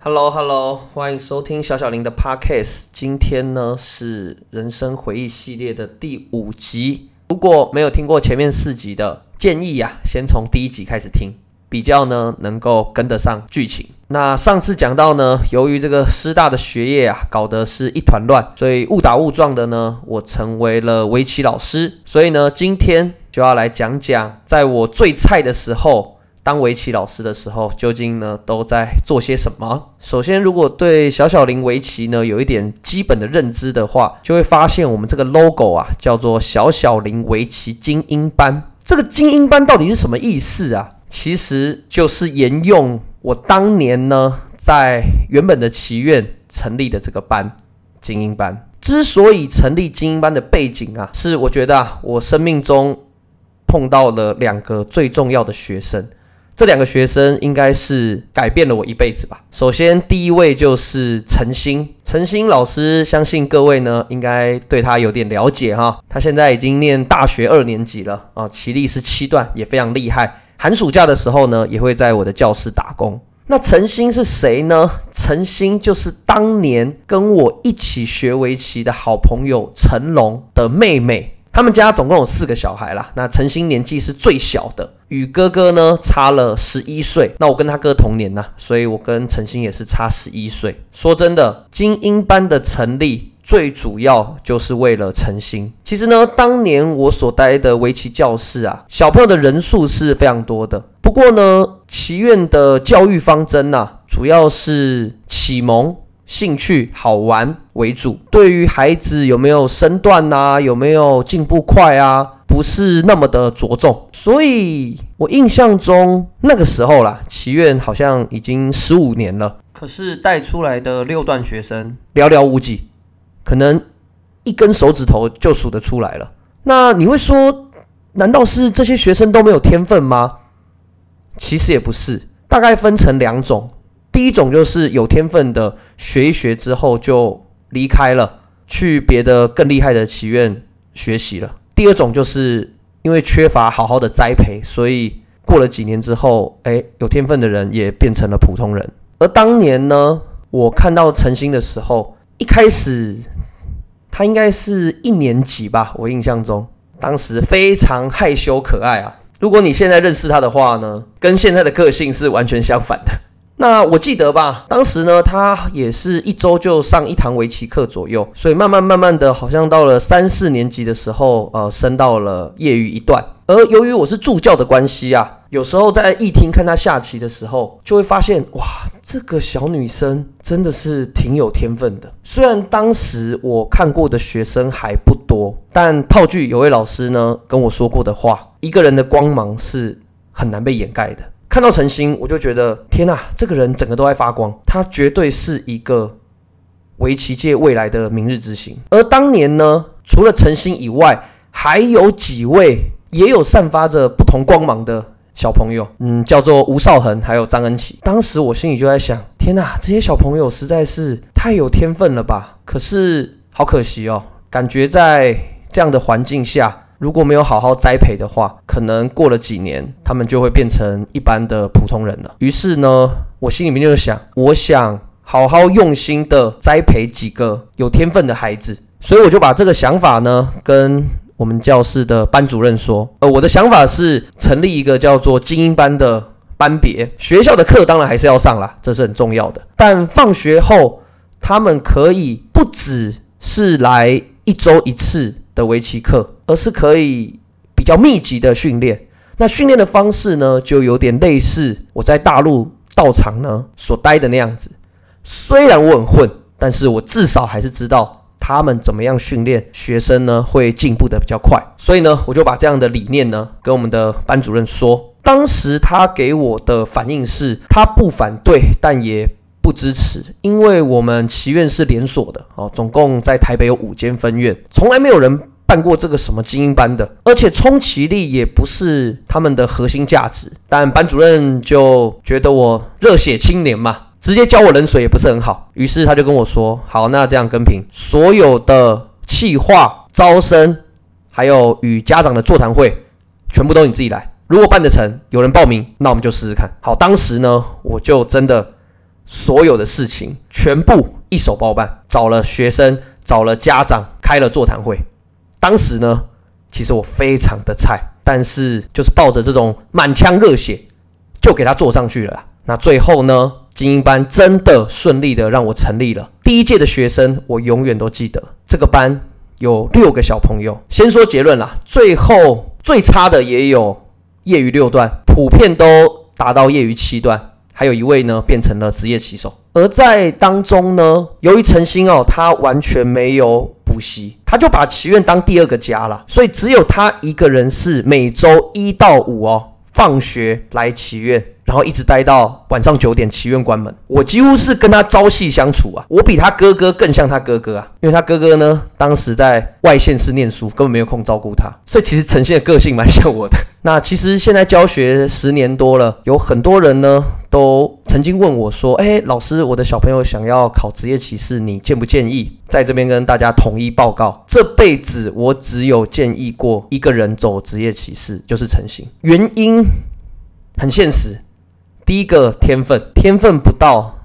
Hello Hello，欢迎收听小小林的 Podcast。今天呢是人生回忆系列的第五集。如果没有听过前面四集的，建议呀，先从第一集开始听，比较呢能够跟得上剧情。那上次讲到呢，由于这个师大的学业啊搞得是一团乱，所以误打误撞的呢，我成为了围棋老师。所以呢，今天就要来讲讲，在我最菜的时候。当围棋老师的时候，究竟呢都在做些什么？首先，如果对小小林围棋呢有一点基本的认知的话，就会发现我们这个 logo 啊叫做小小林围棋精英班。这个精英班到底是什么意思啊？其实就是沿用我当年呢在原本的棋院成立的这个班——精英班。之所以成立精英班的背景啊，是我觉得啊，我生命中碰到了两个最重要的学生。这两个学生应该是改变了我一辈子吧。首先，第一位就是陈星，陈星老师，相信各位呢应该对他有点了解哈。他现在已经念大学二年级了啊，棋力是七段，也非常厉害。寒暑假的时候呢，也会在我的教室打工。那陈星是谁呢？陈星就是当年跟我一起学围棋的好朋友陈龙的妹妹。他们家总共有四个小孩啦，那陈星年纪是最小的，与哥哥呢差了十一岁。那我跟他哥同年呐，所以我跟陈星也是差十一岁。说真的，精英班的成立最主要就是为了陈星。其实呢，当年我所待的围棋教室啊，小朋友的人数是非常多的。不过呢，棋院的教育方针呐，主要是启蒙。兴趣好玩为主，对于孩子有没有身段呐，有没有进步快啊，不是那么的着重。所以我印象中那个时候啦，祈愿好像已经十五年了，可是带出来的六段学生寥寥无几，可能一根手指头就数得出来了。那你会说，难道是这些学生都没有天分吗？其实也不是，大概分成两种。第一种就是有天分的，学一学之后就离开了，去别的更厉害的祈愿学习了。第二种就是因为缺乏好好的栽培，所以过了几年之后，哎，有天分的人也变成了普通人。而当年呢，我看到陈星的时候，一开始他应该是一年级吧，我印象中，当时非常害羞可爱啊。如果你现在认识他的话呢，跟现在的个性是完全相反的。那我记得吧，当时呢，他也是一周就上一堂围棋课左右，所以慢慢慢慢的，好像到了三四年级的时候，呃，升到了业余一段。而由于我是助教的关系啊，有时候在议厅看他下棋的时候，就会发现，哇，这个小女生真的是挺有天分的。虽然当时我看过的学生还不多，但套句有位老师呢跟我说过的话，一个人的光芒是很难被掩盖的。看到陈星，我就觉得天呐，这个人整个都在发光，他绝对是一个围棋界未来的明日之星。而当年呢，除了陈星以外，还有几位也有散发着不同光芒的小朋友，嗯，叫做吴少恒，还有张恩琪。当时我心里就在想，天呐，这些小朋友实在是太有天分了吧？可是好可惜哦，感觉在这样的环境下。如果没有好好栽培的话，可能过了几年，他们就会变成一般的普通人了。于是呢，我心里面就想，我想好好用心的栽培几个有天分的孩子。所以我就把这个想法呢，跟我们教室的班主任说。呃，我的想法是成立一个叫做精英班的班别。学校的课当然还是要上啦，这是很重要的。但放学后，他们可以不只是来一周一次的围棋课。而是可以比较密集的训练，那训练的方式呢，就有点类似我在大陆道场呢所待的那样子。虽然我很混，但是我至少还是知道他们怎么样训练学生呢，会进步的比较快。所以呢，我就把这样的理念呢跟我们的班主任说。当时他给我的反应是，他不反对，但也不支持，因为我们祈愿是连锁的哦，总共在台北有五间分院，从来没有人。办过这个什么精英班的，而且充其力也不是他们的核心价值。但班主任就觉得我热血青年嘛，直接浇我冷水也不是很好。于是他就跟我说：“好，那这样跟平，所有的企划、招生，还有与家长的座谈会，全部都你自己来。如果办得成，有人报名，那我们就试试看。”好，当时呢，我就真的所有的事情全部一手包办，找了学生，找了家长，开了座谈会。当时呢，其实我非常的菜，但是就是抱着这种满腔热血，就给他做上去了。那最后呢，精英班真的顺利的让我成立了。第一届的学生，我永远都记得，这个班有六个小朋友。先说结论啦，最后最差的也有业余六段，普遍都达到业余七段。还有一位呢，变成了职业棋手。而在当中呢，由于陈星哦，他完全没有他就把祈愿当第二个家了，所以只有他一个人是每周一到五哦，放学来祈愿。然后一直待到晚上九点，祈愿关门。我几乎是跟他朝夕相处啊，我比他哥哥更像他哥哥啊，因为他哥哥呢，当时在外县市念书，根本没有空照顾他，所以其实呈现的个性蛮像我的。那其实现在教学十年多了，有很多人呢，都曾经问我说：“哎，老师，我的小朋友想要考职业骑士，你建不建议？”在这边跟大家统一报告，这辈子我只有建议过一个人走职业骑士，就是陈行。原因很现实。第一个天分，天分不到，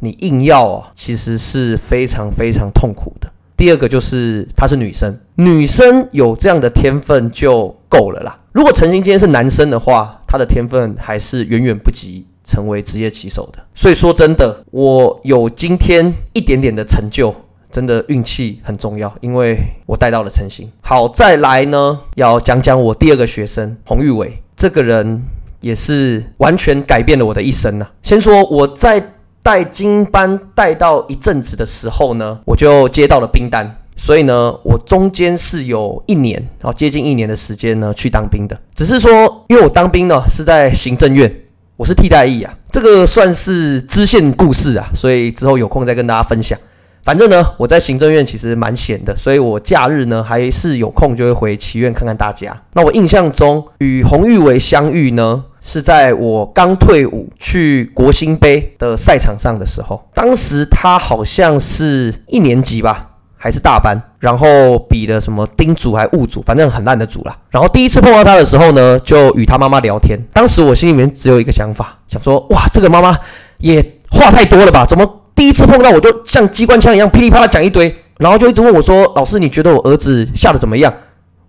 你硬要啊，其实是非常非常痛苦的。第二个就是她是女生，女生有这样的天分就够了啦。如果陈星今天是男生的话，他的天分还是远远不及成为职业棋手的。所以说真的，我有今天一点点的成就，真的运气很重要，因为我带到了陈星。好，再来呢，要讲讲我第二个学生洪玉伟这个人。也是完全改变了我的一生呢。先说我在带金班带到一阵子的时候呢，我就接到了兵单，所以呢，我中间是有一年，然后接近一年的时间呢去当兵的。只是说，因为我当兵呢是在行政院，我是替代役啊，这个算是支线故事啊，所以之后有空再跟大家分享。反正呢，我在行政院其实蛮闲的，所以我假日呢还是有空就会回祈院看看大家。那我印象中与洪玉伟相遇呢，是在我刚退伍去国兴杯的赛场上的时候，当时他好像是一年级吧，还是大班，然后比了什么丁组还物组，反正很烂的组啦。然后第一次碰到他的时候呢，就与他妈妈聊天。当时我心里面只有一个想法，想说哇，这个妈妈也话太多了吧？怎么？第一次碰到我就像机关枪一样噼里啪啦讲一堆，然后就一直问我说：“老师，你觉得我儿子下的怎么样？”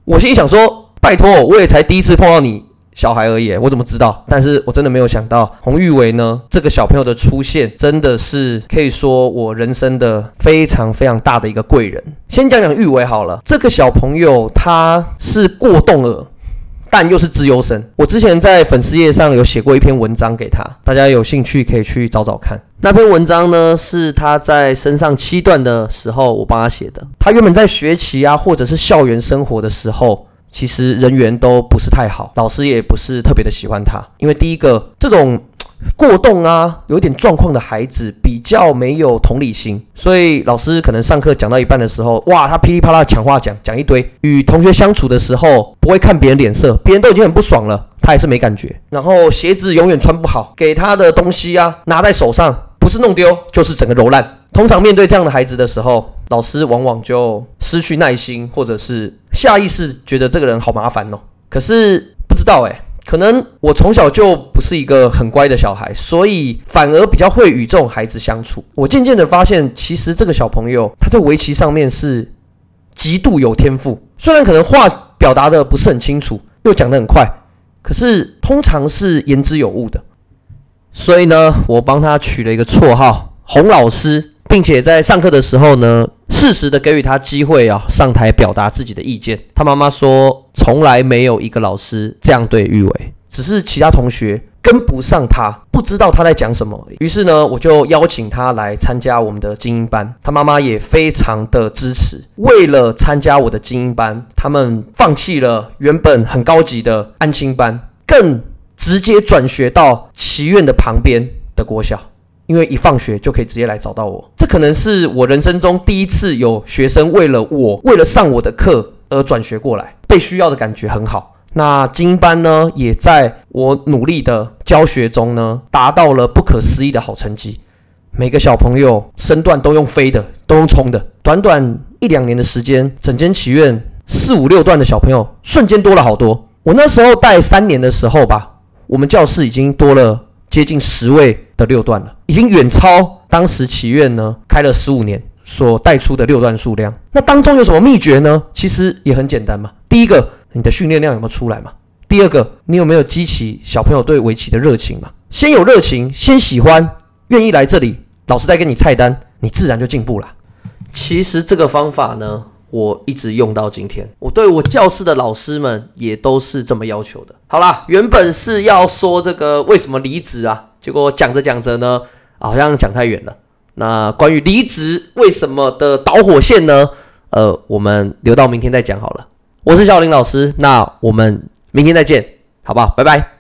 我心里想说：“拜托，我也才第一次碰到你小孩而已，我怎么知道？”但是我真的没有想到洪玉伟呢，这个小朋友的出现真的是可以说我人生的非常非常大的一个贵人。先讲讲玉伟好了，这个小朋友他是过动儿。但又是自优生。我之前在粉丝页上有写过一篇文章给他，大家有兴趣可以去找找看。那篇文章呢，是他在升上七段的时候，我帮他写的。他原本在学习啊，或者是校园生活的时候，其实人缘都不是太好，老师也不是特别的喜欢他，因为第一个这种。过动啊，有点状况的孩子比较没有同理心，所以老师可能上课讲到一半的时候，哇，他噼里啪啦抢话讲，讲一堆。与同学相处的时候，不会看别人脸色，别人都已经很不爽了，他还是没感觉。然后鞋子永远穿不好，给他的东西啊，拿在手上，不是弄丢，就是整个揉烂。通常面对这样的孩子的时候，老师往往就失去耐心，或者是下意识觉得这个人好麻烦哦。可是不知道诶。可能我从小就不是一个很乖的小孩，所以反而比较会与这种孩子相处。我渐渐的发现，其实这个小朋友他在围棋上面是极度有天赋，虽然可能话表达的不是很清楚，又讲得很快，可是通常是言之有物的。所以呢，我帮他取了一个绰号“洪老师”，并且在上课的时候呢，适时的给予他机会啊，上台表达自己的意见。他妈妈说。从来没有一个老师这样对玉伟，只是其他同学跟不上他，不知道他在讲什么。于是呢，我就邀请他来参加我们的精英班。他妈妈也非常的支持。为了参加我的精英班，他们放弃了原本很高级的安亲班，更直接转学到祈院的旁边的国小，因为一放学就可以直接来找到我。这可能是我人生中第一次有学生为了我，为了上我的课。而转学过来，被需要的感觉很好。那精英班呢，也在我努力的教学中呢，达到了不可思议的好成绩。每个小朋友身段都用飞的，都用冲的。短短一两年的时间，整间祈院四五六段的小朋友瞬间多了好多。我那时候带三年的时候吧，我们教室已经多了。接近十位的六段了，已经远超当时祈愿呢开了十五年所带出的六段数量。那当中有什么秘诀呢？其实也很简单嘛。第一个，你的训练量有没有出来嘛？第二个，你有没有激起小朋友对围棋的热情嘛？先有热情，先喜欢，愿意来这里，老师再给你菜单，你自然就进步了。其实这个方法呢。我一直用到今天，我对我教室的老师们也都是这么要求的。好啦，原本是要说这个为什么离职啊，结果讲着讲着呢，好像讲太远了。那关于离职为什么的导火线呢？呃，我们留到明天再讲好了。我是小林老师，那我们明天再见，好不好？拜拜。